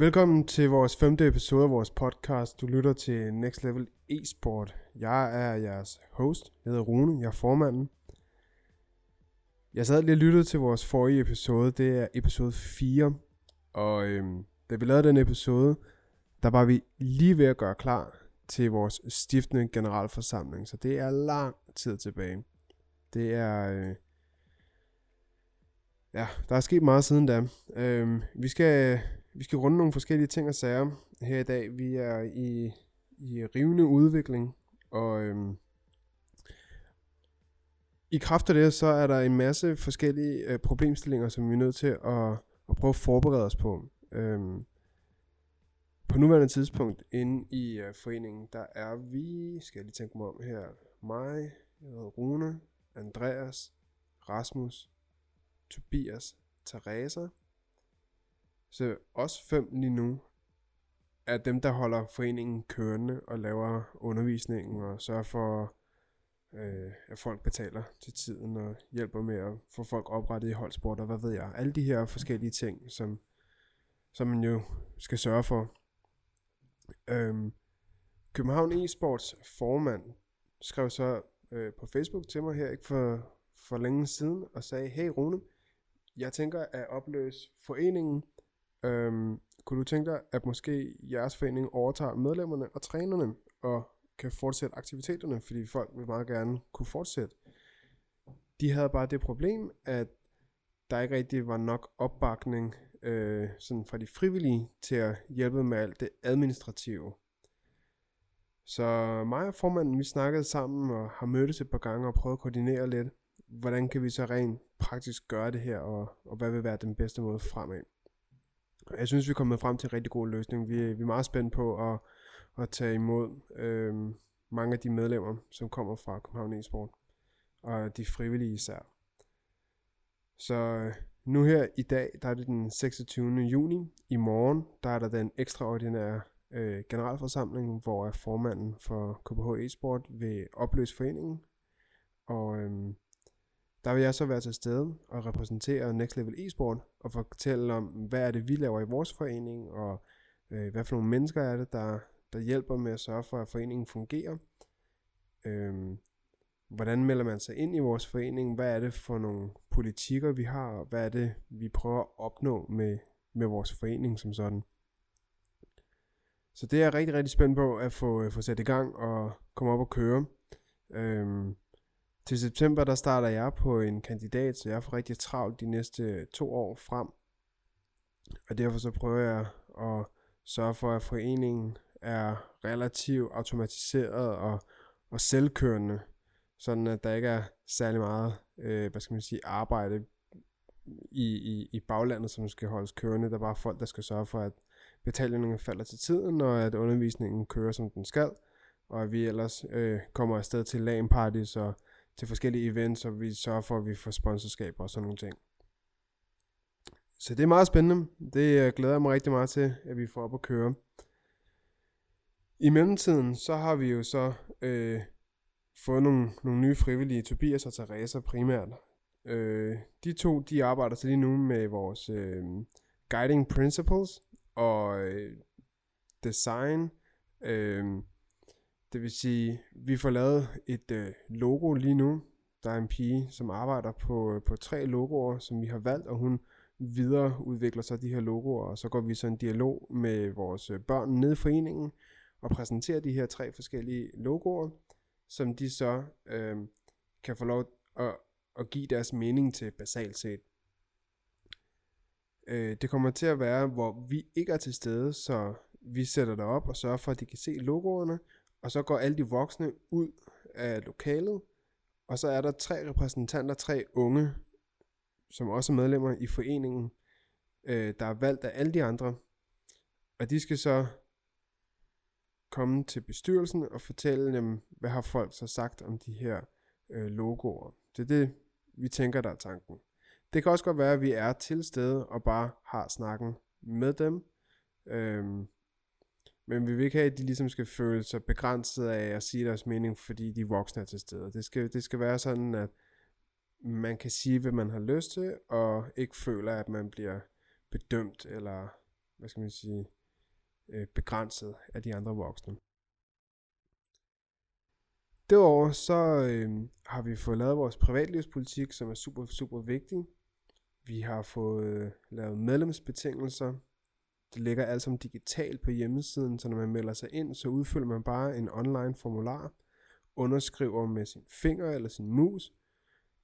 Velkommen til vores femte episode af vores podcast. Du lytter til Next Level e-sport. Jeg er jeres host. Jeg hedder Rune. Jeg er formanden. Jeg sad lige og lyttede til vores forrige episode. Det er episode 4. Og øhm, da vi lavede den episode, der var vi lige ved at gøre klar til vores stiftende generalforsamling. Så det er lang tid tilbage. Det er... Øh, ja, der er sket meget siden da. Øhm, vi skal vi skal runde nogle forskellige ting og sager her i dag. Vi er i, i rivende udvikling, og øhm, i kraft af det, så er der en masse forskellige øh, problemstillinger, som vi er nødt til at, at prøve at forberede os på. Øhm, på nuværende tidspunkt inde i øh, foreningen, der er vi, skal jeg lige tænke mig om her, mig, jeg hedder Rune, Andreas, Rasmus, Tobias, Teresa, så os fem lige nu er dem, der holder foreningen kørende og laver undervisningen og sørger for, øh, at folk betaler til tiden og hjælper med at få folk oprettet i holdsport og hvad ved jeg. Alle de her forskellige ting, som, som man jo skal sørge for. Øhm, København e-sports formand skrev så øh, på Facebook til mig her ikke for, for længe siden og sagde, hey Rune, jeg tænker at opløse foreningen, Øhm, kunne du tænke dig, at måske jeres forening overtager medlemmerne og trænerne, og kan fortsætte aktiviteterne, fordi folk vil meget gerne kunne fortsætte. De havde bare det problem, at der ikke rigtig var nok opbakning øh, sådan fra de frivillige til at hjælpe med alt det administrative. Så mig og formanden, vi snakkede sammen og har mødtes et par gange og prøvet at koordinere lidt, hvordan kan vi så rent praktisk gøre det her, og, og hvad vil være den bedste måde fremad. Jeg synes, vi er kommet frem til en rigtig god løsning. Vi, vi er meget spændt på at, at tage imod øh, mange af de medlemmer, som kommer fra København e-sport, og de frivillige især. Så øh, nu her i dag, der er det den 26. juni. I morgen, der er der den ekstraordinære øh, generalforsamling, hvor formanden for KBH e-sport vil opløse foreningen. Og øhm, der vil jeg så være til stede og repræsentere Next Level Esport og fortælle om, hvad er det, vi laver i vores forening, og øh, hvad for nogle mennesker er det, der, der hjælper med at sørge for, at foreningen fungerer. Øhm, hvordan melder man sig ind i vores forening? Hvad er det for nogle politikker, vi har? Og hvad er det, vi prøver at opnå med, med vores forening som sådan? Så det er jeg rigtig, rigtig spændt på at få, øh, få sat i gang og komme op og køre. Øhm, til september, der starter jeg på en kandidat, så jeg får rigtig travlt de næste to år frem. Og derfor så prøver jeg at sørge for, at foreningen er relativt automatiseret og, og selvkørende, sådan at der ikke er særlig meget, øh, hvad skal man sige, arbejde i, i, i baglandet, som skal holdes kørende. Der er bare folk, der skal sørge for, at betalingen falder til tiden, og at undervisningen kører, som den skal, og at vi ellers øh, kommer afsted til LAN parties og til forskellige events, og vi sørger for, at vi får sponsorskaber og sådan nogle ting. Så det er meget spændende. Det øh, glæder jeg mig rigtig meget til, at vi får op at køre. I mellemtiden, så har vi jo så øh, fået nogle, nogle nye frivillige, Tobias og Teresa primært. Øh, de to, de arbejder så lige nu med vores øh, guiding principles og øh, design, øh, det vil sige, vi får lavet et øh, logo lige nu. Der er en pige, som arbejder på, øh, på tre logoer, som vi har valgt, og hun videreudvikler så de her logoer, og så går vi så en dialog med vores øh, børn nede i foreningen, og præsenterer de her tre forskellige logoer, som de så øh, kan få lov at, at give deres mening til basalt set. Øh, det kommer til at være, hvor vi ikke er til stede, så vi sætter det op og sørger for, at de kan se logoerne, og så går alle de voksne ud af lokalet, og så er der tre repræsentanter, tre unge, som også er medlemmer i foreningen, øh, der er valgt af alle de andre. Og de skal så komme til bestyrelsen og fortælle dem, hvad har folk så sagt om de her øh, logoer. Det er det, vi tænker, der er tanken. Det kan også godt være, at vi er til stede og bare har snakken med dem. Øhm, men vi vil ikke have, at de ligesom skal føle sig begrænset af at sige deres mening, fordi de voksne er til stede. Det skal, det skal være sådan, at man kan sige, hvad man har lyst til, og ikke føler, at man bliver bedømt, eller hvad skal man sige, øh, begrænset af de andre voksne. Derudover så øh, har vi fået lavet vores privatlivspolitik, som er super, super vigtig. Vi har fået øh, lavet medlemsbetingelser. Det ligger alt sammen digitalt på hjemmesiden, så når man melder sig ind, så udfylder man bare en online formular, underskriver med sin finger eller sin mus.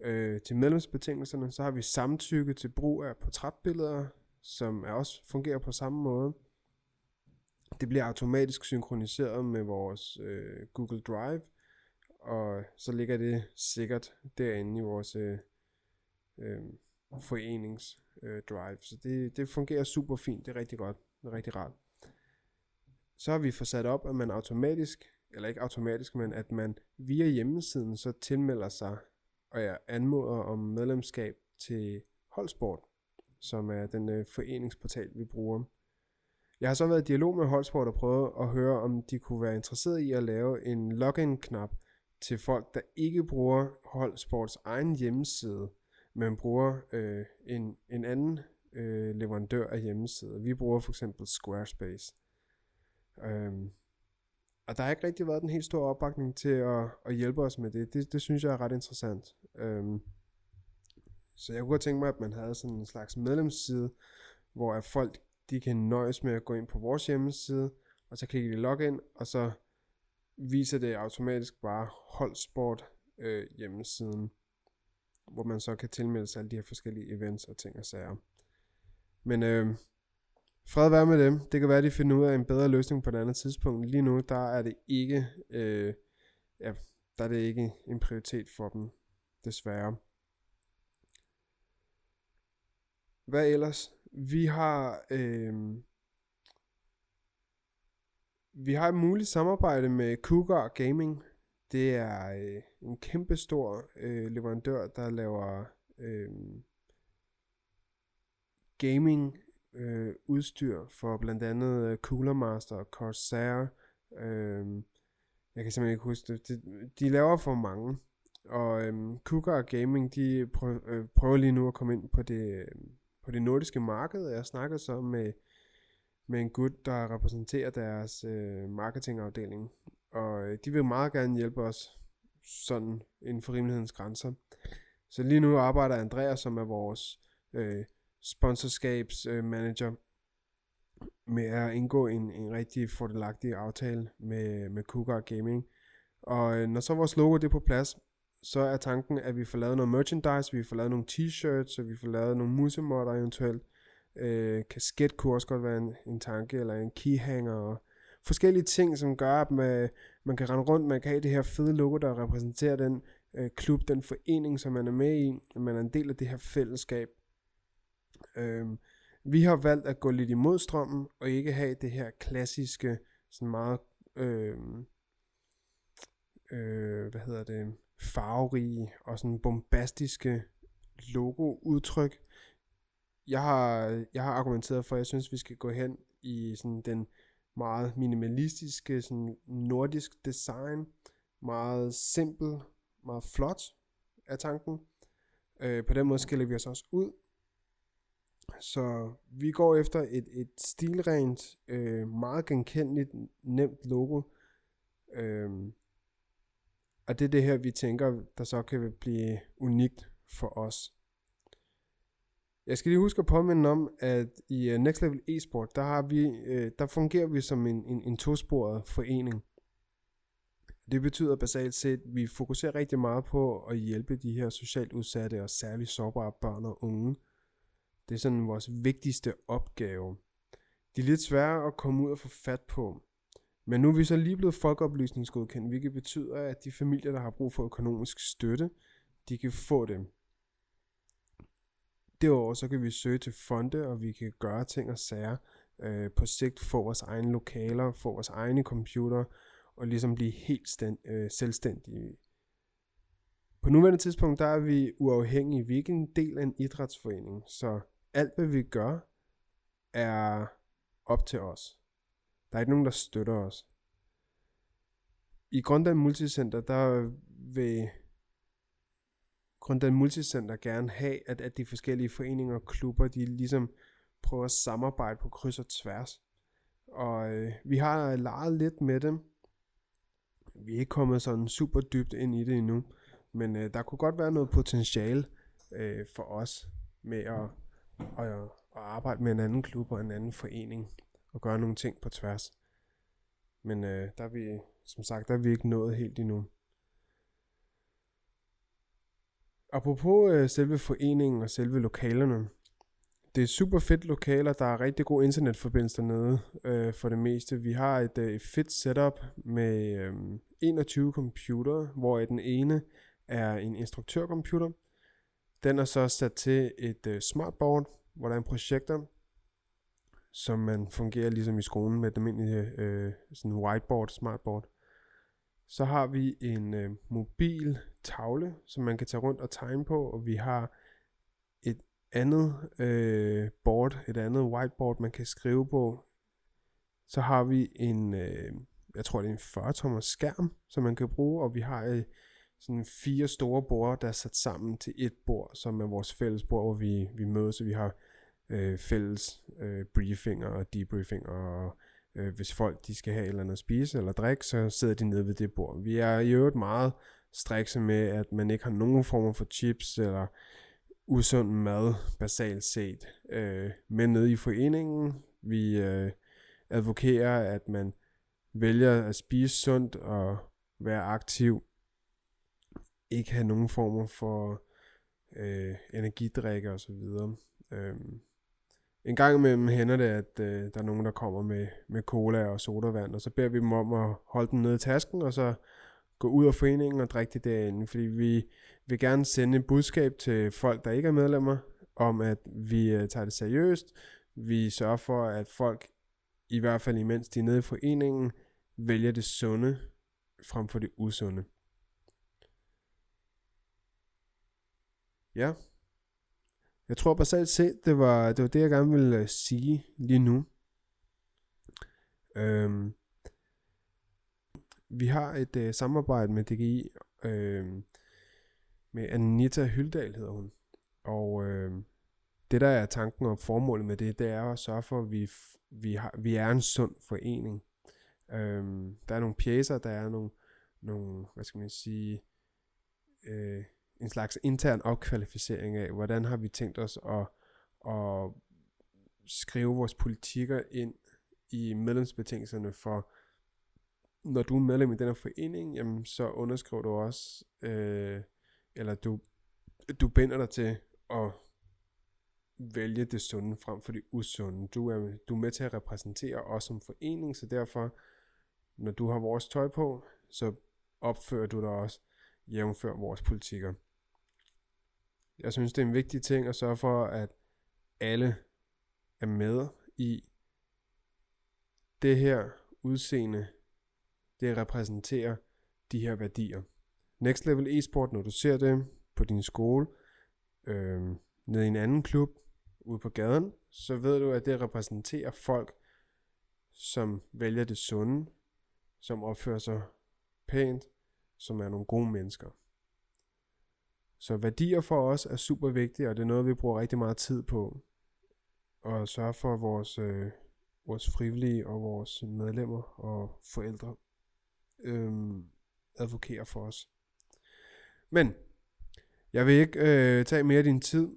Øh, til medlemsbetingelserne, så har vi samtykke til brug af portrætbilleder, som er også fungerer på samme måde. Det bliver automatisk synkroniseret med vores øh, Google Drive, og så ligger det sikkert derinde i vores øh, øh, forenings øh, drive. Så det, det fungerer super fint, det er rigtig godt, det er rigtig rart. Så har vi fået sat op, at man automatisk, eller ikke automatisk, men at man via hjemmesiden så tilmelder sig, og jeg anmoder om medlemskab til Holdsport, som er den øh, foreningsportal, vi bruger. Jeg har så været i dialog med Holdsport og prøvet at høre, om de kunne være interesseret i at lave en login-knap, til folk, der ikke bruger Holdsports egen hjemmeside, men bruger øh, en, en anden øh, leverandør af hjemmesider. Vi bruger for eksempel Squarespace. Øhm, og der har ikke rigtig været den helt store opbakning til at, at hjælpe os med det. det. Det synes jeg er ret interessant. Øhm, så jeg kunne godt tænke mig, at man havde sådan en slags medlemsside, hvor at folk de kan nøjes med at gå ind på vores hjemmeside, og så klikker de login, og så viser det automatisk bare holdsport øh, hjemmesiden, hvor man så kan tilmelde sig alle de her forskellige events og ting og sager. Men øh, fred være med dem. Det kan være, at de finder ud af en bedre løsning på et andet tidspunkt. Lige nu, der er det ikke, øh, ja, der er det ikke en prioritet for dem, desværre. Hvad ellers? Vi har øh, vi har et muligt samarbejde med Cougar Gaming. Det er øh, en kæmpe stor øh, leverandør, der laver øh, gaming øh, udstyr for blandt andet øh, Cooler Master og Corsair. Øh, jeg kan simpelthen ikke huske det. De, de laver for mange. Og øh, Cougar Gaming, de prøver, øh, prøver lige nu at komme ind på det, øh, på det nordiske marked. Jeg snakker så med med en gut, der repræsenterer deres øh, marketingafdeling. Og øh, de vil meget gerne hjælpe os sådan inden for rimelighedens grænser. Så lige nu arbejder Andreas, som er vores øh, sponsorskabsmanager, øh, med at indgå en, en rigtig fordelagtig aftale med, med Cougar Gaming. Og øh, når så vores logo det er på plads, så er tanken, at vi får lavet noget merchandise, vi får lavet nogle t-shirts, og vi får lavet nogle musemotter eventuelt, Øh, kasket kunne også godt være en, en tanke, eller en keyhanger, og forskellige ting, som gør, at man, man kan rende rundt, man kan have det her fede logo, der repræsenterer den øh, klub, den forening, som man er med i, at man er en del af det her fællesskab. Øh, vi har valgt at gå lidt imod strømmen, og ikke have det her klassiske, sådan meget, øh, øh, hvad hedder det, farverige og sådan bombastiske logo-udtryk, jeg har, jeg har argumenteret for, at jeg synes, vi skal gå hen i sådan den meget minimalistiske, sådan nordisk design, meget simpel, meget flot af tanken. Øh, på den måde skiller vi os også ud. Så vi går efter et, et stilrent, øh, meget genkendeligt, nemt logo. Øh, og det er det her, vi tænker, der så kan blive unikt for os. Jeg skal lige huske at påminde om, at i øh, Next Level Esport, der, har vi, øh, der fungerer vi som en, en, en tosporet forening. Det betyder basalt set, at vi fokuserer rigtig meget på at hjælpe de her socialt udsatte og særligt sårbare børn og unge. Det er sådan vores vigtigste opgave. De er lidt svære at komme ud og få fat på. Men nu er vi så lige blevet folkeoplysningsgodkendt, hvilket betyder, at de familier, der har brug for økonomisk støtte, de kan få det. Derudover så kan vi søge til fonde, og vi kan gøre ting og sager. Øh, på sigt få vores egne lokaler, få vores egne computer, og ligesom blive helt stand, øh, selvstændige. På nuværende tidspunkt, der er vi uafhængige. Vi er ikke en del af en idrætsforening, så alt hvad vi gør, er op til os. Der er ikke nogen, der støtter os. I Grøndal Multicenter, der vil Grundan Multicenter gerne have, at, at de forskellige foreninger og klubber, de ligesom prøver at samarbejde på kryds og tværs. Og øh, vi har leget lidt med dem. Vi er ikke kommet sådan super dybt ind i det endnu. Men øh, der kunne godt være noget potentiale øh, for os med at, at, at arbejde med en anden klub og en anden forening og gøre nogle ting på tværs. Men øh, der er vi, som sagt, der er vi ikke nået helt endnu. Apropos øh, selve foreningen og selve lokalerne. Det er super fedt lokaler, der er rigtig god internetforbindelse dernede øh, for det meste. Vi har et, øh, et fedt setup med øh, 21 computer, hvor den ene er en instruktørcomputer. Den er så sat til et øh, smartboard, hvor der er en projektor, som man fungerer ligesom i skolen med et almindeligt øh, sådan whiteboard, smartboard. Så har vi en øh, mobil tavle, som man kan tage rundt og tegne på, og vi har et andet øh, board, et andet whiteboard, man kan skrive på. Så har vi en, øh, jeg tror det er en 40 tommer skærm, som man kan bruge, og vi har øh, sådan fire store bord, der er sat sammen til et bord, som er vores fælles bord, hvor vi, vi mødes, og vi har øh, fælles øh, briefinger og debriefinger, og øh, hvis folk de skal have et eller andet at spise eller drikke, så sidder de nede ved det bord. Vi er i øvrigt meget strikse med, at man ikke har nogen form for chips eller usund mad, basalt set, øh, men nede i foreningen. Vi øh, advokerer, at man vælger at spise sundt og være aktiv, ikke have nogen former for øh, energidrikke osv. Øh, en gang imellem hænder det, at øh, der er nogen, der kommer med, med cola og sodavand, og så beder vi dem om at holde den nede i tasken, og så gå ud af foreningen og drikke det derinde, fordi vi vil gerne sende et budskab til folk, der ikke er medlemmer, om at vi øh, tager det seriøst. Vi sørger for, at folk, i hvert fald imens de er nede i foreningen, vælger det sunde frem for det usunde. Ja, jeg tror basalt set, det var det, var det jeg gerne ville øh, sige lige nu. Øhm, vi har et øh, samarbejde med DGI, øh, med Anita Hyldal hedder hun. Og øh, det der er tanken og formålet med det, det er at sørge for, at vi, vi, har, vi er en sund forening. Øh, der er nogle pjæser, der er nogle, nogle hvad skal man sige, øh, en slags intern opkvalificering af, hvordan har vi tænkt os at, at skrive vores politikker ind i medlemsbetingelserne for, når du er medlem i den her forening, jamen, så underskriver du også, øh, eller du, du binder dig til at vælge det sunde frem for det usunde. Du er, du er med til at repræsentere os som forening, så derfor, når du har vores tøj på, så opfører du dig også jævnfør vores politikker. Jeg synes, det er en vigtig ting at sørge for, at alle er med i det her udseende, det repræsenterer de her værdier. Next Level Esport, når du ser det på din skole, øh, nede i en anden klub, ude på gaden, så ved du, at det repræsenterer folk, som vælger det sunde, som opfører sig pænt, som er nogle gode mennesker. Så værdier for os er super vigtige, og det er noget, vi bruger rigtig meget tid på. Og sørge for, vores, øh, vores frivillige og vores medlemmer og forældre øh, advokerer for os. Men jeg vil ikke øh, tage mere af din tid.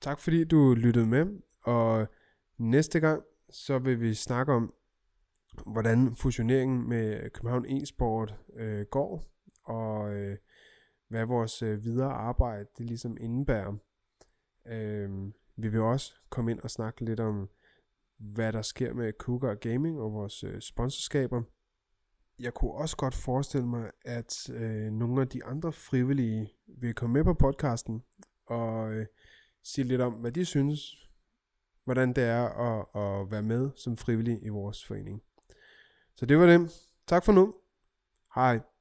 Tak fordi du lyttede med, og næste gang så vil vi snakke om, hvordan fusioneringen med København e-sport øh, går, og øh, hvad vores øh, videre arbejde det ligesom indebærer. Øh, vi vil også komme ind og snakke lidt om, hvad der sker med Cougar Gaming og vores øh, sponsorskaber. Jeg kunne også godt forestille mig, at øh, nogle af de andre frivillige vil komme med på podcasten og øh, sige lidt om, hvad de synes, hvordan det er at, at være med som frivillig i vores forening. Så det var det. Tak for nu. Hej.